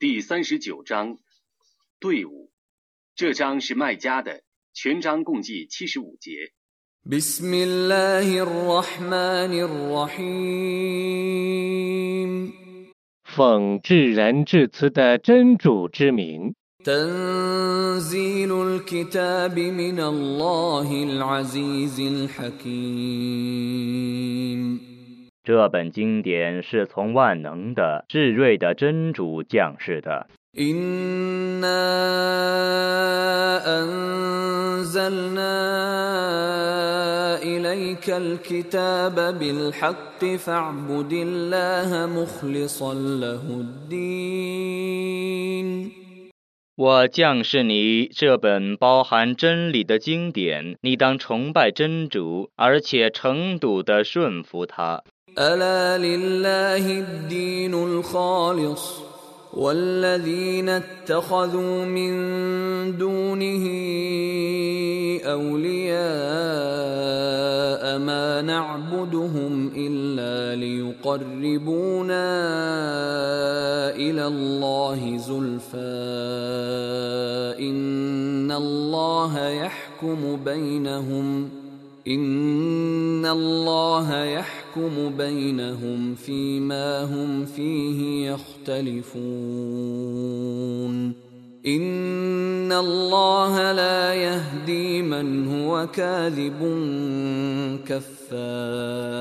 第三十九章队伍。这章是卖家的，全章共计七十五节。奉至仁至慈的真主之名。这本经典是从万能的、至睿的真主降世的。我降示你这本包含真理的经典，你当崇拜真主，而且诚笃的顺服他。والذين اتخذوا من دونه أولياء ما نعبدهم إلا ليقربونا إلى الله زلفى إن الله يحكم بينهم ان الله يحكم بينهم فيما هم فيه يختلفون ان الله لا يهدي من هو كاذب كفار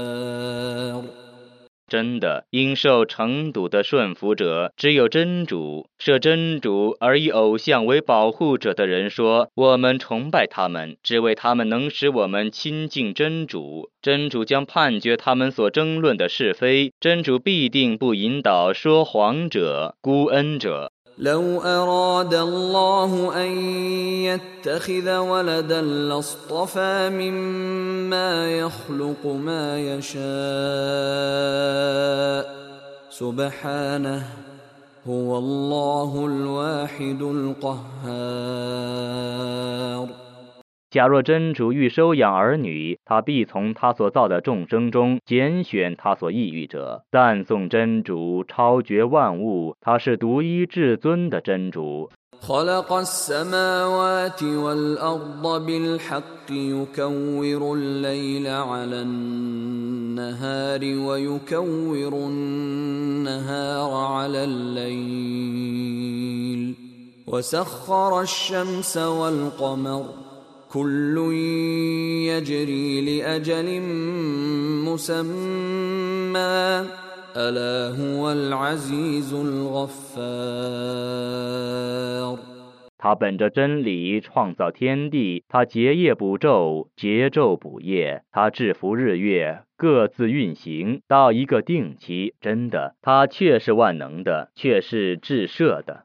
真的，应受成笃的顺服者只有真主。设真主而以偶像为保护者的人说：“我们崇拜他们，只为他们能使我们亲近真主。真主将判决他们所争论的是非。真主必定不引导说谎者、孤恩者。” لو أراد الله أن يتخذ ولدا لاصطفى مما يخلق ما يشاء. سبحانه هو الله الواحد القهار. 假若真主欲收养儿女，他必从他所造的众生中拣选他所抑郁者。赞颂真主，超绝万物，他是独一至尊的真主。كل يجري لأجل مسمى ألا هو العزيز الغفار 他本着真理创造天地，他结夜补昼，结昼补夜，他制服日月，各自运行到一个定期。真的，他却是万能的，却是至赦的。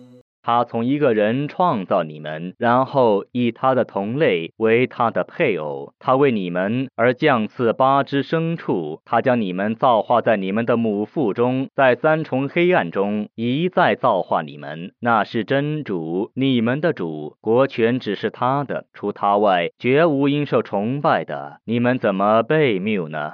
他从一个人创造你们，然后以他的同类为他的配偶。他为你们而降赐八只牲畜，他将你们造化在你们的母腹中，在三重黑暗中一再造化你们。那是真主，你们的主，国权只是他的，除他外绝无应受崇拜的。你们怎么被谬呢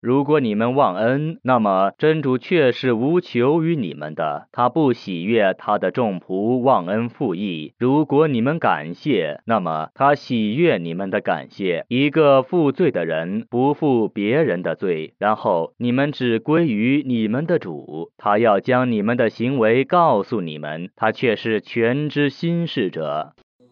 如果你们忘恩，那么真主却是无求于你们的，他不喜悦他的众仆忘恩负义。如果你们感谢，那么他喜悦你们的感谢。一个负罪的人不负别人的罪，然后你们只归于你们的主，他要将你们的行为告诉你们，他却是全知心事者。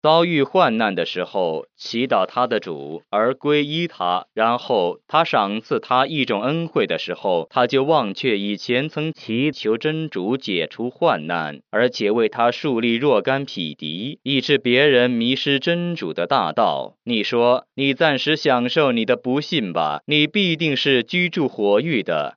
遭遇患难的时候，祈祷他的主而皈依他，然后他赏赐他一种恩惠的时候，他就忘却以前曾祈求真主解除患难，而且为他树立若干匹敌，以致别人迷失真主的大道。你说，你暂时享受你的不幸吧，你必定是居住火狱的。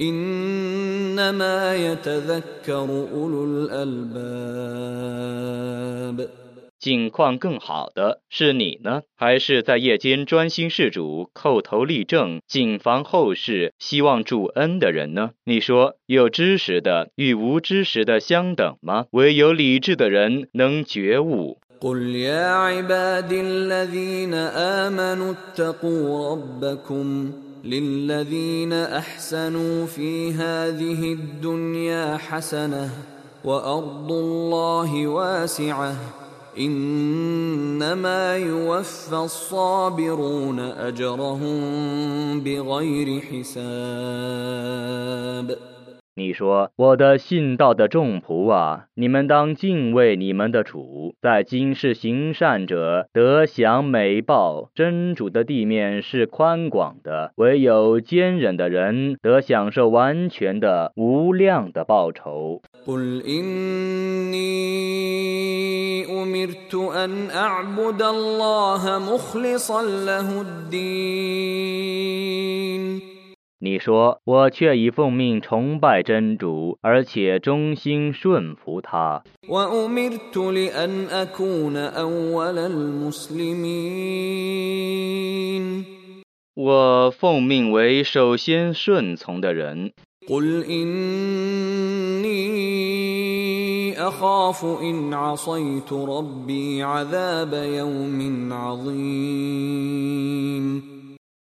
إنما يتذكر أولو الألباب 境况更好的是你呢，还是在夜间专心事主、叩头立正、谨防后事、希望主恩的人呢？你说有知识的与无知识的相等吗？唯有理智的人能觉悟。 قل يا عبادي الذين آمنوا اتقوا ربكم للذين أحسنوا في هذه الدنيا حسنة وأرض الله واسعة إنما يوفى الصابرون أجرهم بغير حساب 你说：“我的信道的众仆啊，你们当敬畏你们的主，在今世行善者得享美报。真主的地面是宽广的，唯有坚忍的人得享受完全的、无量的报酬。”你说我却已奉命崇拜真主，而且忠心顺服他。我奉命为首先顺从的人。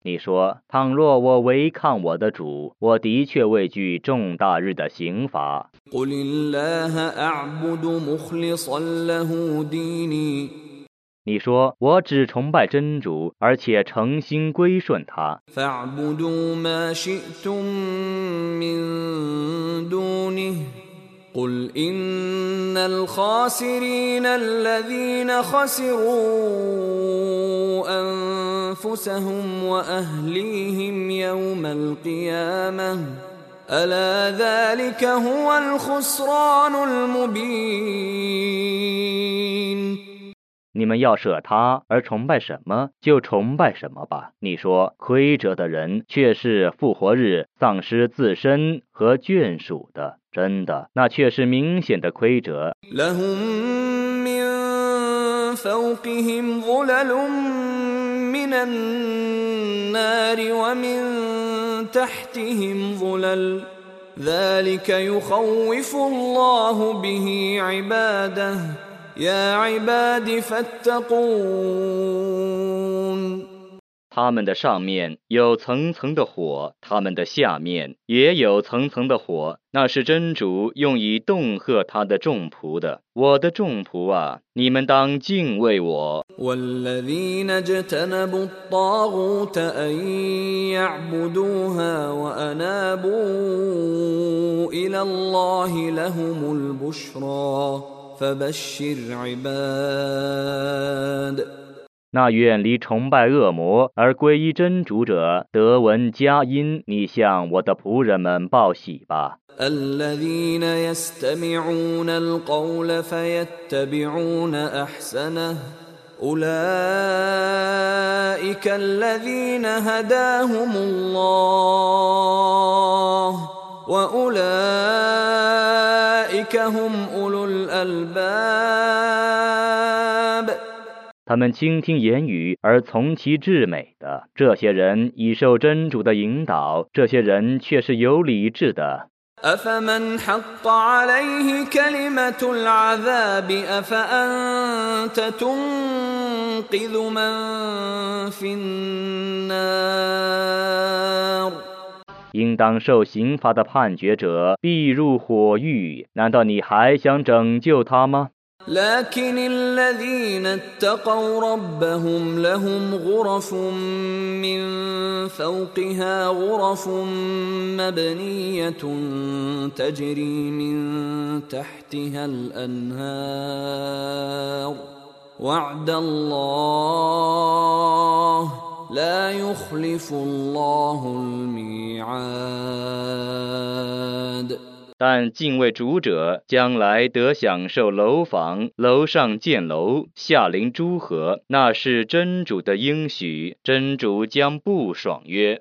你说倘若我违抗我的主我的确畏惧重大日的刑罚。你说我只崇拜真主而且诚心归顺他。قل إن الخاسرين الذين خسروا أنفسهم وأهليهم يوم القيامة ألا ذلك هو الخسران المبين 你们要舍他而崇拜什么，就崇拜什么吧。你说亏折的人却是复活日丧失自身和眷属的，真的，那却是明显的亏折。他们的上面有层层的火，他们的下面也有层层的火，那是真主用以恫吓他的众仆的。我的众仆啊，你们当敬畏我。والذين اجتنبوا الطاغوت أن يعبدوها وأنابوا إلى الله لهم البشرى فبشر عباد 那远离崇拜恶魔而皈依真主者，得闻佳音。你向我的仆人们报喜吧。 الذين يستمعون القول فيتبعون أحسنه أولئك الذين هداهم الله وأولئك هم أولو الألباب 他们倾听言语而从其至美的，这些人已受真主的引导，这些人却是有理智的。 أفمن حق عليه كلمة العذاب أفأنت تنقذ من في النار 应当受刑罚的判决者必入火狱，难道你还想拯救他吗？ لكن الذين اتقوا ربهم لهم غرف من فوقها غرف مبنية تجري من تحتها الأنهار وعد الله لا يخلف الله الميعاد 但敬畏主者将来得享受楼房，楼上建楼，下临诸河，那是真主的应许，真主将不爽约。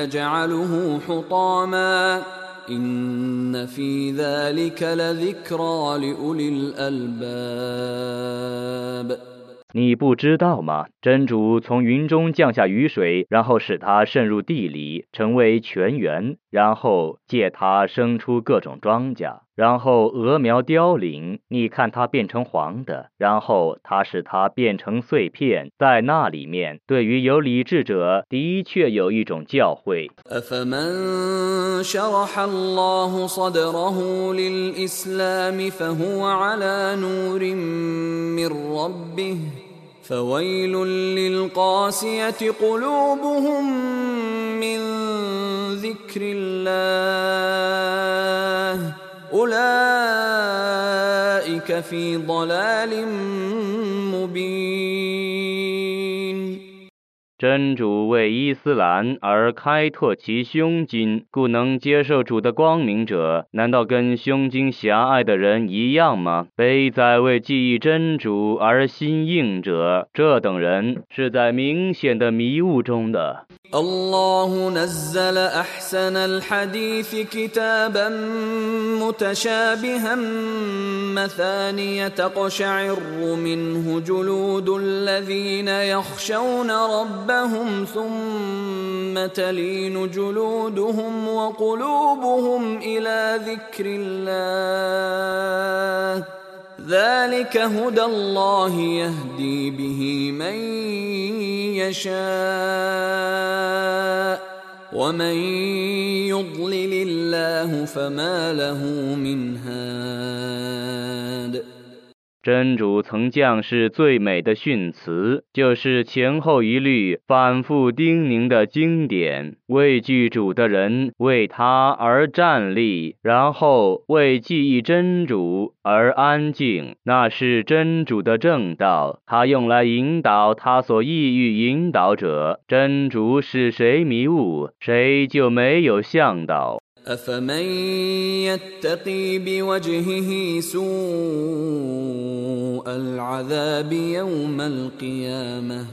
يجعله حطاما إن في ذلك لذكرى لأولي الألباب 你不知道吗？真主从云中降下雨水，然后使它渗入地里，成为泉源， 然后借它生出各种庄稼，然后鹅苗凋零，你看它变成黄的，然后它使它变成碎片，在那里面，对于有理智者，的确有一种教诲。فويل للقاسية قلوبهم من ذكر الله. أولئك في ضلال مبين. 真主为伊斯兰而开拓其胸襟，故能接受主的光明者，难道跟胸襟狭隘的人一样吗？悲哉为记忆真主而心硬者，这等人是在明显的迷雾中的。 الله نزل احسن الحديث كتابا متشابها مثانية تقشعر منه جلود الذين يخشون ربهم ثم تلين جلودهم وقلوبهم إلى ذكر الله. ذلك هدى الله يهدي به من يشاء. ومن يضلل الله فما له من هاد. 真主曾降示最美的训词，就是前后一律反复叮咛的经典。畏惧主的人为他而站立，然后为记忆真主而安静，那是真主的正道。他用来引导他所意欲引导者。真主使谁迷雾，谁就没有向导。أفمن يتقي بوجهه سوء العذاب يوم القيامة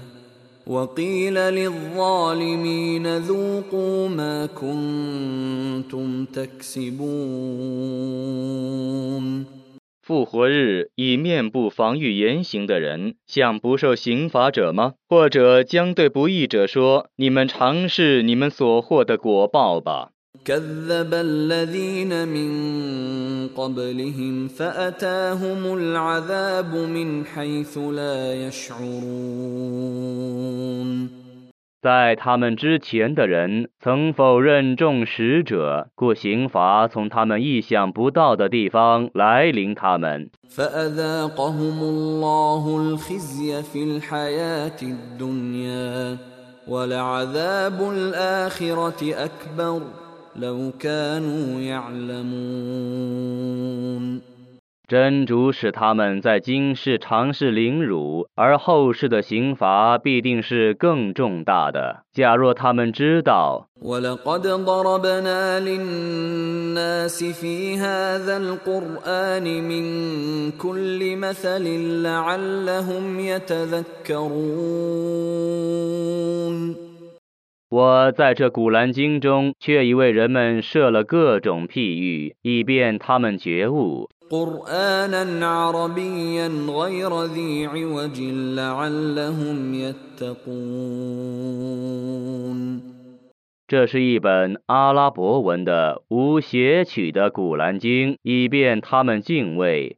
وقيل للظالمين ذوقوا ما كنتم تكسبون 复活日以面部防御言行的人，像不受刑罚者吗？或者将对不义者说：“你们尝试你们所获的果报吧。” كذب الذين من قبلهم فأتاهم العذاب من حيث لا يشعرون 在他们之前的人曾否认众使者，故刑罚从他们意想不到的地方来临他们。 فأذاقهم الله الخزي في الحياة الدنيا ولعذاب الآخرة أكبر لو كانوا يعلمون 真主使他们在今世尝试凌辱，而后世的刑罚必定是更重大的。假若他们知道， 我在这古兰经中，却已为人们设了各种譬喻，以便他们觉悟。这是一本阿拉伯文的无邪曲的古兰经，以便他们敬畏。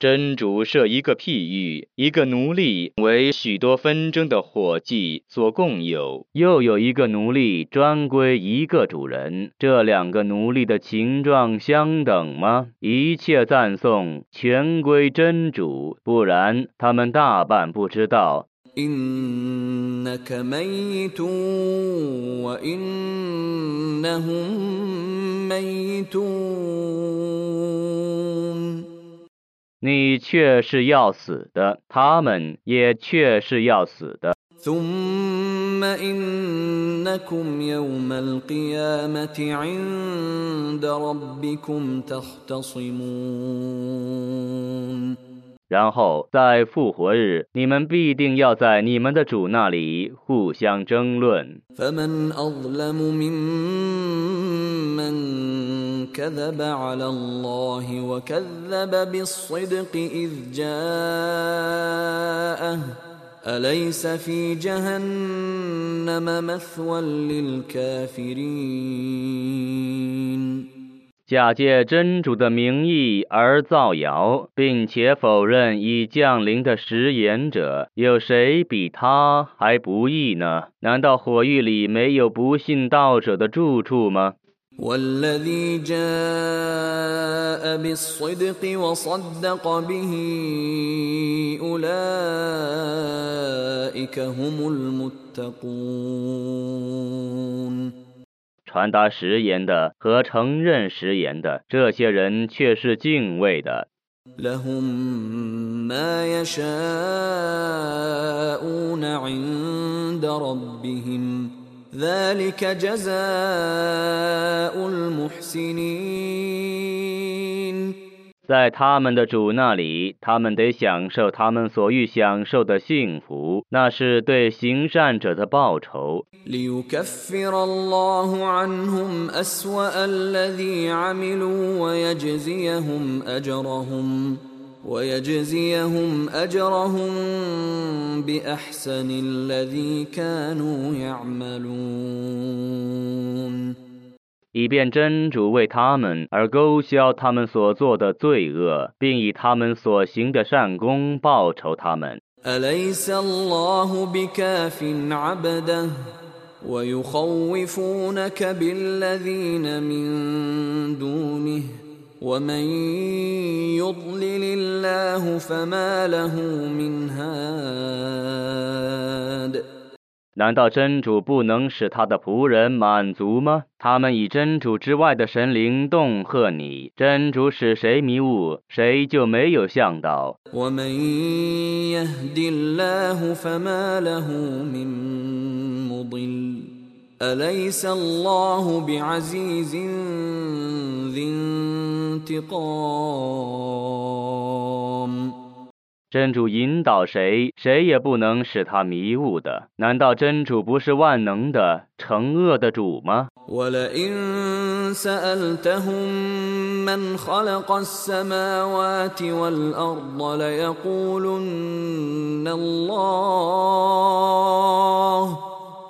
真主设一个譬喻，一个奴隶为许多纷争的伙计所共有，又有一个奴隶专归一个主人。这两个奴隶的情状相等吗？一切赞颂全归真主，不然他们大半不知道。 إنك ميت وإنهم ميتون 你却是要死的，他们也却是要死的。 ثم إنكم يوم القيامة عند ربكم تختصمون 然后在复活日，你们必定要在你们的主那里互相争论。假借真主的名义而造谣，并且否认已降临的食言者，有谁比他还不义呢？难道火狱里没有不信道者的住处吗？ والذي جاء بالصدق وصدق به أولئك هم المتقون 传达食言的和承认食言的，这些人却是敬畏的。 لهم ما يشاءون عند ربهم ذلك جزاء المحسنين 在他们的主那里，他们得享受他们所欲享受的幸福，那是对行善者的报酬。以便真主为他们而勾销他们所做的罪恶，并以他们所行的善功报酬他们。难道真主不能使他的仆人满足吗？他们以真主之外的神灵恫吓你，真主使谁迷雾，谁就没有向导。真主引导谁，谁也不能使他迷雾的。难道真主不是万能的、惩恶的主吗？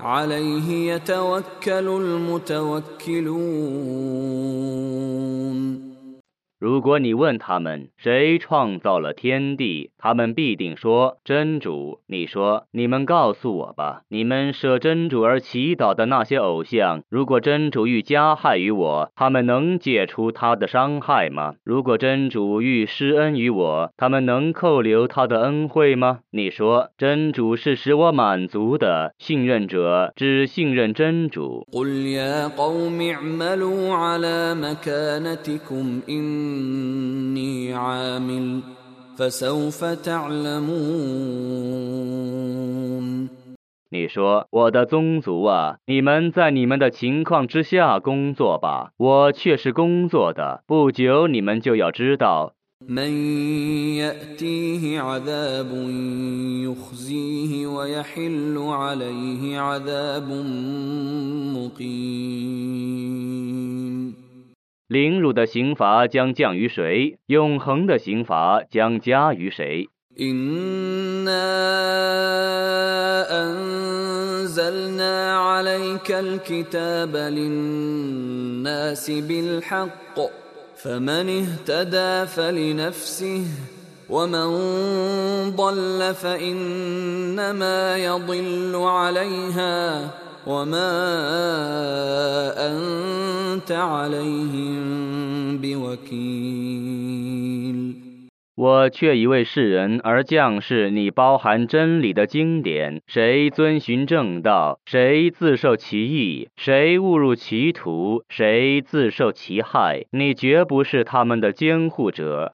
عليه يتوكل المتوكلون. 如果你问他们谁创造了天地，他们必定说真主。你说你们告诉我吧，你们舍真主而祈祷的那些偶像，如果真主欲加害于我，他们能解除他的伤害吗？如果真主欲施恩于我，他们能扣留他的恩惠吗？你说真主是使我满足的，信任者只信任真主。قل يا قوم اعملوا على مكانتكم إني عامل فسوف تعلمون 你说：“我的宗族啊，你们在你们的情况之下工作吧，我却是工作的。不久你们就要知道， 凌辱的刑罚将降于谁，永恒的刑罚将加于谁。 إنا أنزلنا عليك الكتاب للناس بالحق فمن اهتدى فلنفسه ومن ضل فإنما يضل عليها وما أنت عليهم بوكيل 我却已为世人而降示你包含真理的经典，谁遵循正道，谁自受其益，谁误入歧途，谁自受其害，你绝不是他们的监护者。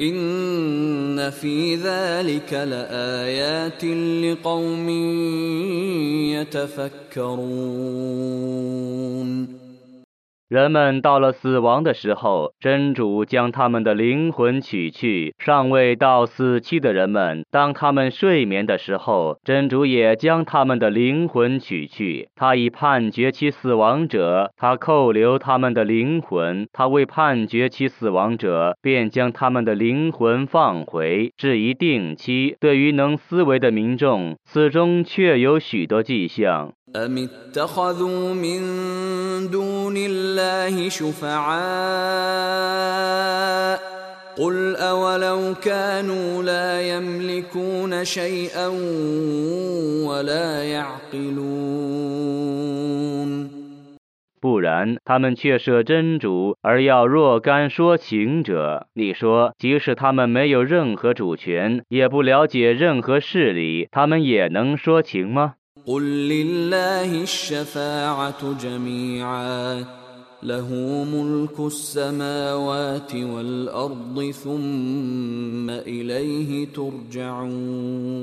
إن في ذلك لآيات لقوم يتفكرون 人们到了死亡的时候，真主将他们的灵魂取去；尚未到死期的人们，当他们睡眠的时候，真主也将他们的灵魂取去。他已判决其死亡者，他扣留他们的灵魂；他未判决其死亡者，便将他们的灵魂放回，至一定期。对于能思维的民众，此中确有许多迹象。أم اتخذوا من دون الله شفعاء قل أولو كانوا لا يملكون شيئا ولا يعقلون 不然他们却舍真主而要若干说情者。你说，即使他们没有任何主权，也不了解任何事理，他们也能说情吗？ قل لله الشفاعة جميعا له ملك السماوات والأرض ثم إليه ترجعون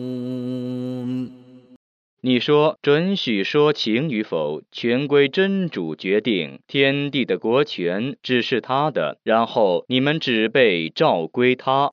你说准许说情与否，全归真主决定。天地的国权只是他的，然后你们只被召归他。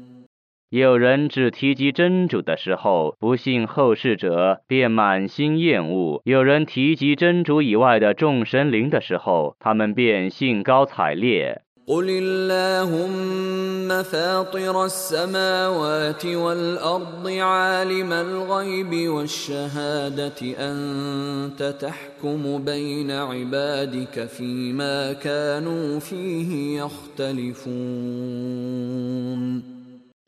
有人只提及真主的时候，不信后世者便满心厌恶；有人提及真主以外的众神灵的时候，他们便兴高采烈。 قل اللهم فاطر السماوات والأرض عالم الغيب والشهادة أنت تحكم بين عبادك فيما كانوا فيه يختلفون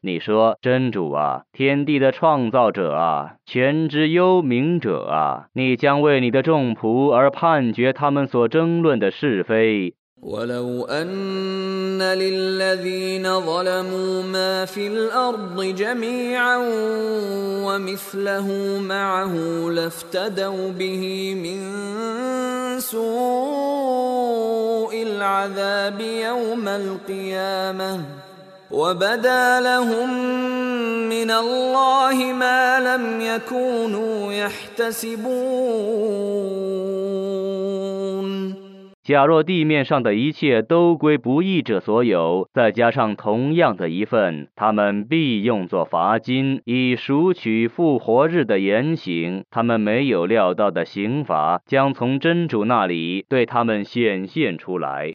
你说，真主啊，天地的创造者啊，全知幽冥者啊，你将为你的众仆而判决他们所争论的是非。 ولو أن للذين ظلموا ما في الأرض جميعا ومثله معه لافتدوا به من سوء العذاب يوم القيامة وبدا لهم من الله ما لم يكونوا يحتسبون 假若地面上的一切都归不义者所有，再加上同样的一份，他们必用作罚金，以赎取复活日的言行。他们没有料到的刑罚将从真主那里对他们显现出来。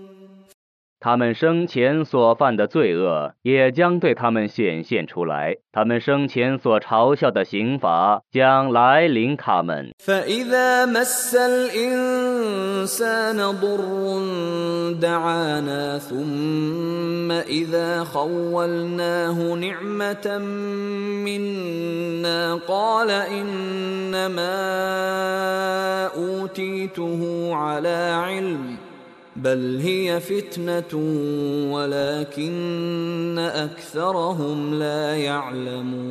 他们生前所犯的罪恶也将对他们显现出来，他们生前所嘲笑的刑罚将来临他们。فإذا مس الإنسان ضر دعانا ثم إذا خولناه نعمة منا قال إنما أوتيته على علم بل هي فتنة ولكن أكثرهم لا يعلمون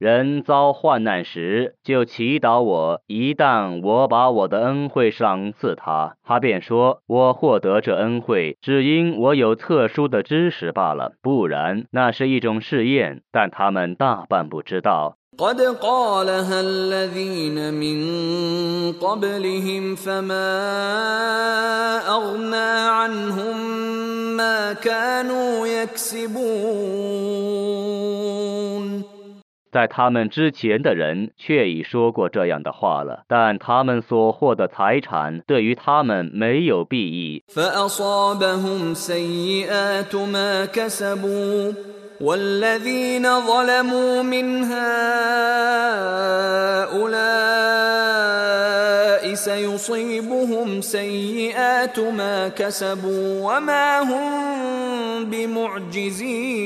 人遭患难时，就祈祷我。一旦我把我的恩惠赏赐他，他便说：“我获得这恩惠，只因我有特殊的知识罢了。不然，那是一种试验。”但他们大半不知道。 قد قالها الذين من قبلهم فما أغنى عنهم ما كانوا يكسبون 在他们之前的人却已说过这样的话了，但他们所获的财产对于他们没有裨益。 والذين ظلموا من هؤلاء سيصيبهم سيئات ما كسبوا وما هم بمعجزين.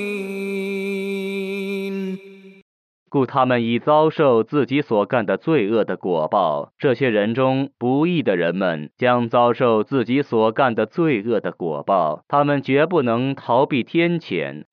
故他们已遭受自己所干的罪恶的果报。这些人中不义的人们将遭受自己所干的罪恶的果报，他们绝不能逃避天谴。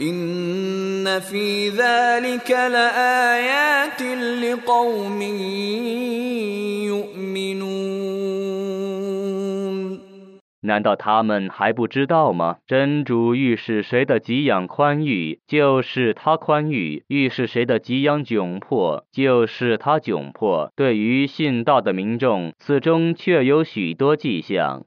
إن في ذلك لآيات لقوم يؤمنون 难道他们还不知道吗？真主欲使谁的给养宽裕，就是他宽裕；欲使谁的给养窘迫，就是他窘迫。对于信道的民众，此中确有许多迹象。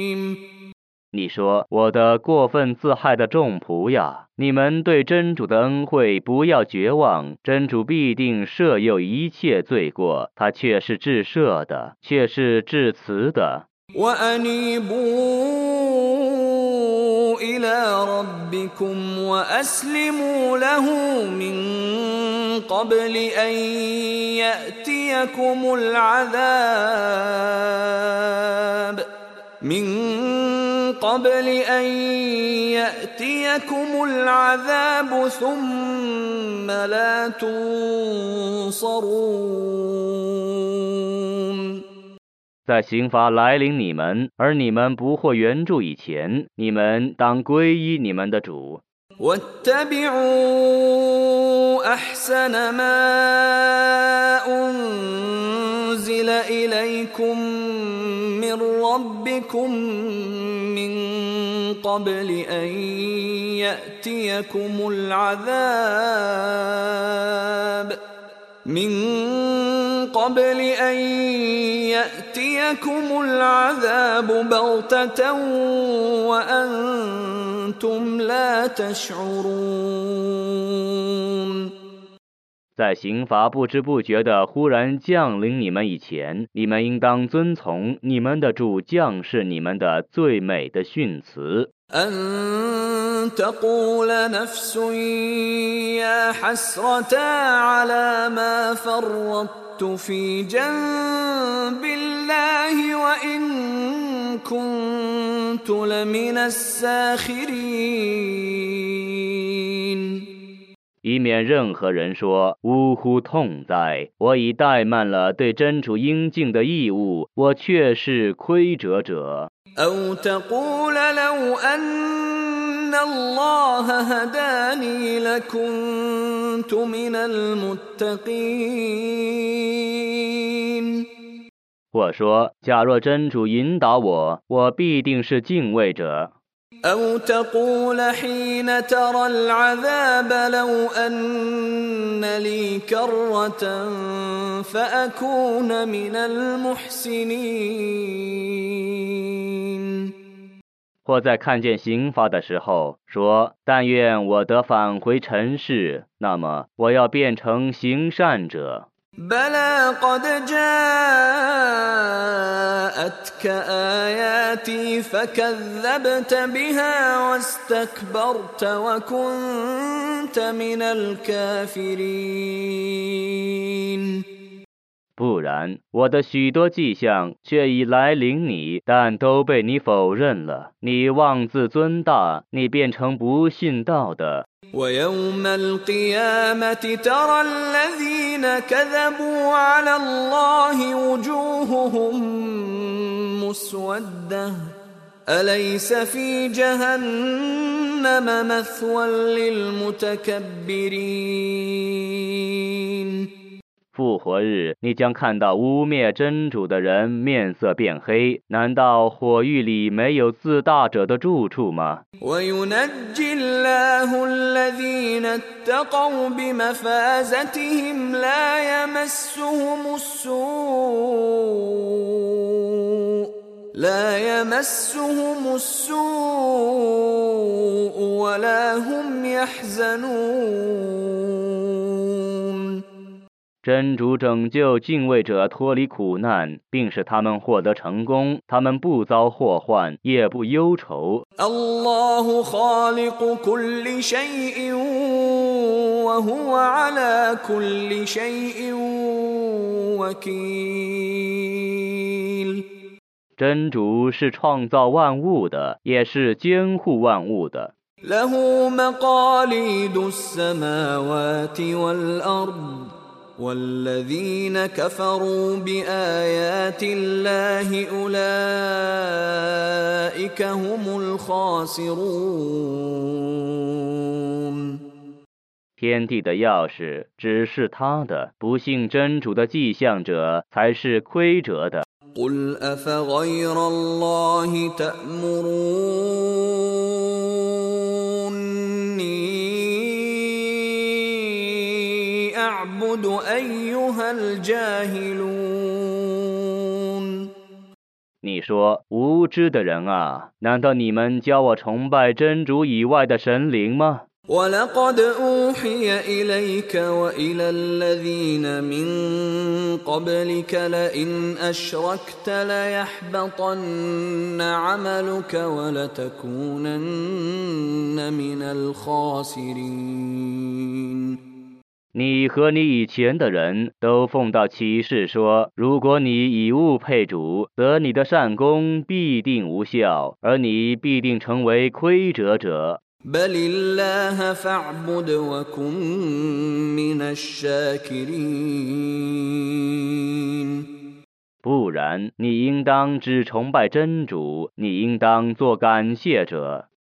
你说：“我的过分自害的众仆呀，你们对真主的恩惠不要绝望，真主必定赦宥一切罪过，他却是至赦的，却是至慈的。قبل ان ياتيكم العذاب من قبل ان ياتيكم العذاب ثم لا تنصرون 在刑罚来临你们，而你们不获援助以前，你们当皈依你们的主。 واتبعوا احسن ما انزل اليكم من ربكم من قبل أن يأتيكم العذاب من قبل أن يأتيكم العذاب بغتة وأنتم لا تشعرون 在刑罚不知不觉的忽然降临你们以前，你们应当遵从你们的主降示你们的最美的训词。 أن تقول نفس يا حسرة على ما فرطت في جنب الله وإن كنت لمن الساخرين 以免任何人说“呜呼痛哉”，我已怠慢了对真主应尽的义务，我却是亏折者。 أو تقول لو أن الله هداني لكنت من المتقين 或说，假若真主引导我，我必定是敬畏者。 أو تقول حين ترى العذاب لو أن لي كرة فأكون من المحسنين 或在看见刑罚的时候说：“但愿我得返回尘世，那么我要变成行善者。” بلى قد جاءتك آياتي فكذبت بها واستكبرت وكنت من الكافرين 不然，我的许多迹象却已来临你，但都被你否认了。你妄自尊大，你变成不信道的。 ويوم القيامة ترى الذين كذبوا على الله وجوههم مسودة أليس في جهنم مثوى للمتكبرين 复活日，你将看到污蔑真主的人面色变黑。难道火狱里没有自大者的住处吗？ وينجي الله الذين اتقوا بمفازتهم لا يمسهم السوء لا يمسهم السوء ولا هم يحزنون 真主拯救敬畏者脱离苦难，并使他们获得成功，他们不遭祸患，也不忧愁。真主是创造万物的，也是监护万物的。له مقاليد السماوات والأرض والذين كفروا بآيات الله أولئك هم الخاسرون 天地的钥匙只是他的，不信真主的迹象者才是亏折的。 قل أفغير الله تأمروني أعبد أيها الجاهلون 你说无知的人啊，难道你们教我崇拜真主以外的神灵吗？ ولقد أوحي إليك وإلى الذين من قبلك لئن أشركت ليحبطن عملك ولتكونن من الخاسرين 你和你以前的人都奉到启示说，如果你以物配主，则你的善功必定无效，而你必定成为亏折者。不然，你应当只崇拜真主，你应当做感谢者。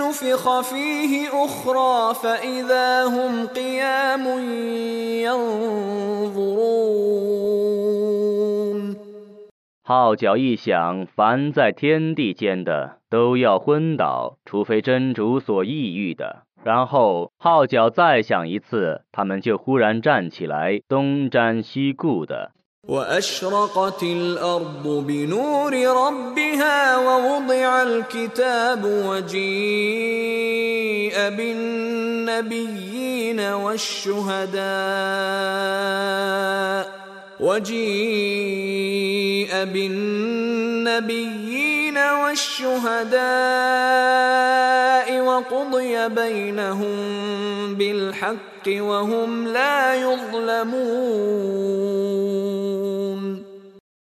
ثم نفخ فيه أخرى فإذا هم قيام ينظرون 号角一响，凡在天地间的都要昏倒，除非真主所抑郁的。然后号角再响一次，他们就忽然站起来，东瞻西顾的。 وأشرقت الأرض بنور ربها ووضع الكتاب وجيء بالنبيين والشهداء وجيء بالنبيين والشهداء وقضي بينهم بالحق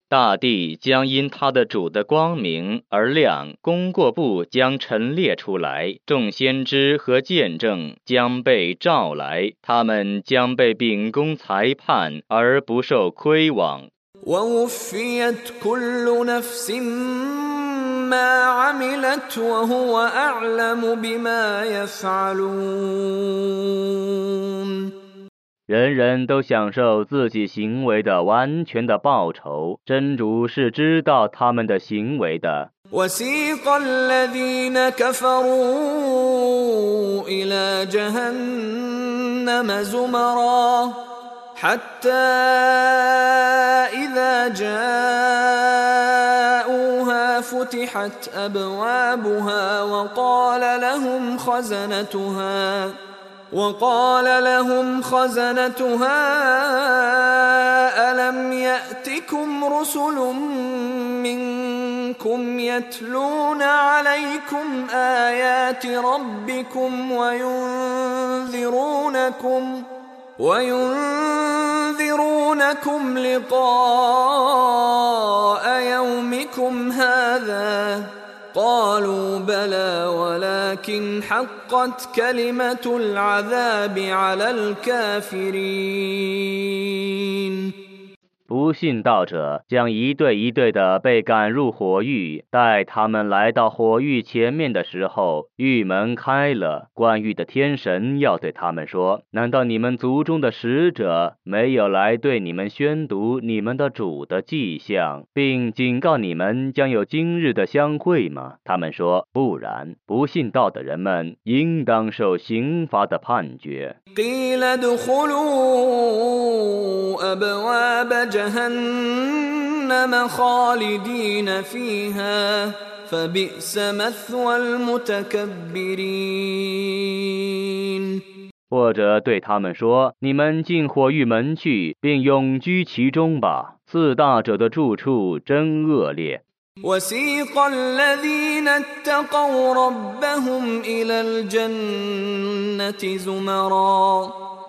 大地将因他的主的光明而亮，功过簿将陈列出来，众先知和见证将被召来，他们将被秉公裁判而不受亏枉。ووفيت كل نفس ما عملت وهو أعلم بما يفعلون 人人都享受自己行为的完全的报酬，真主是知道他们的行为的。 وسيق الذين كفروا إلى جهنم زمرا حتى إذا جاءوها فتحت أبوابها وقال لهم خزنتها وقال لهم خزنتها ألم يأتكم رسل منكم يتلون عليكم آيات ربكم وينذرونكم وينذرونكم لقاء يومكم هذا قالوا بلى ولكن حقت كلمة العذاب على الكافرين 不信道者将一对一对的被赶入火狱。待他们来到火狱前面的时候，狱门开了，关狱的天神要对他们说：“难道你们族中的使者没有来对你们宣读你们的主的迹象，并警告你们将有今日的相会吗？”他们说：“不然，不信道的人们应当受刑罚的判决。” قيل ادخلوا أبواب جهنم خالدين فيها فبئس مثوى المتكبرين 或者对他们说：“你们进火狱门去，并永居其中吧。自大者的住处真恶劣。” وسيق الذين اتقوا ربهم إلى الجنة زمرا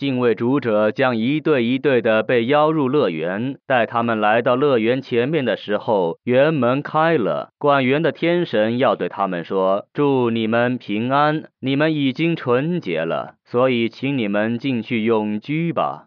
敬畏主者将一对一对的被邀入乐园。待他们来到乐园前面的时候，园门开了，管园的天神要对他们说：“祝你们平安，你们已经纯洁了，所以请你们进去永居吧。”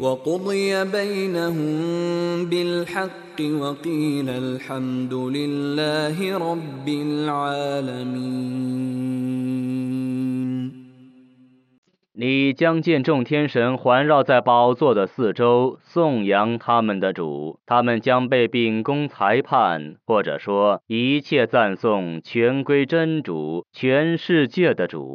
وقضي بينهم بالحق وقيل الحمد لله رب العالمين 你将见众天神环绕在宝座的四周，颂扬他们的主。他们将被秉公裁判，或者说一切赞颂全归真主，全世界的主。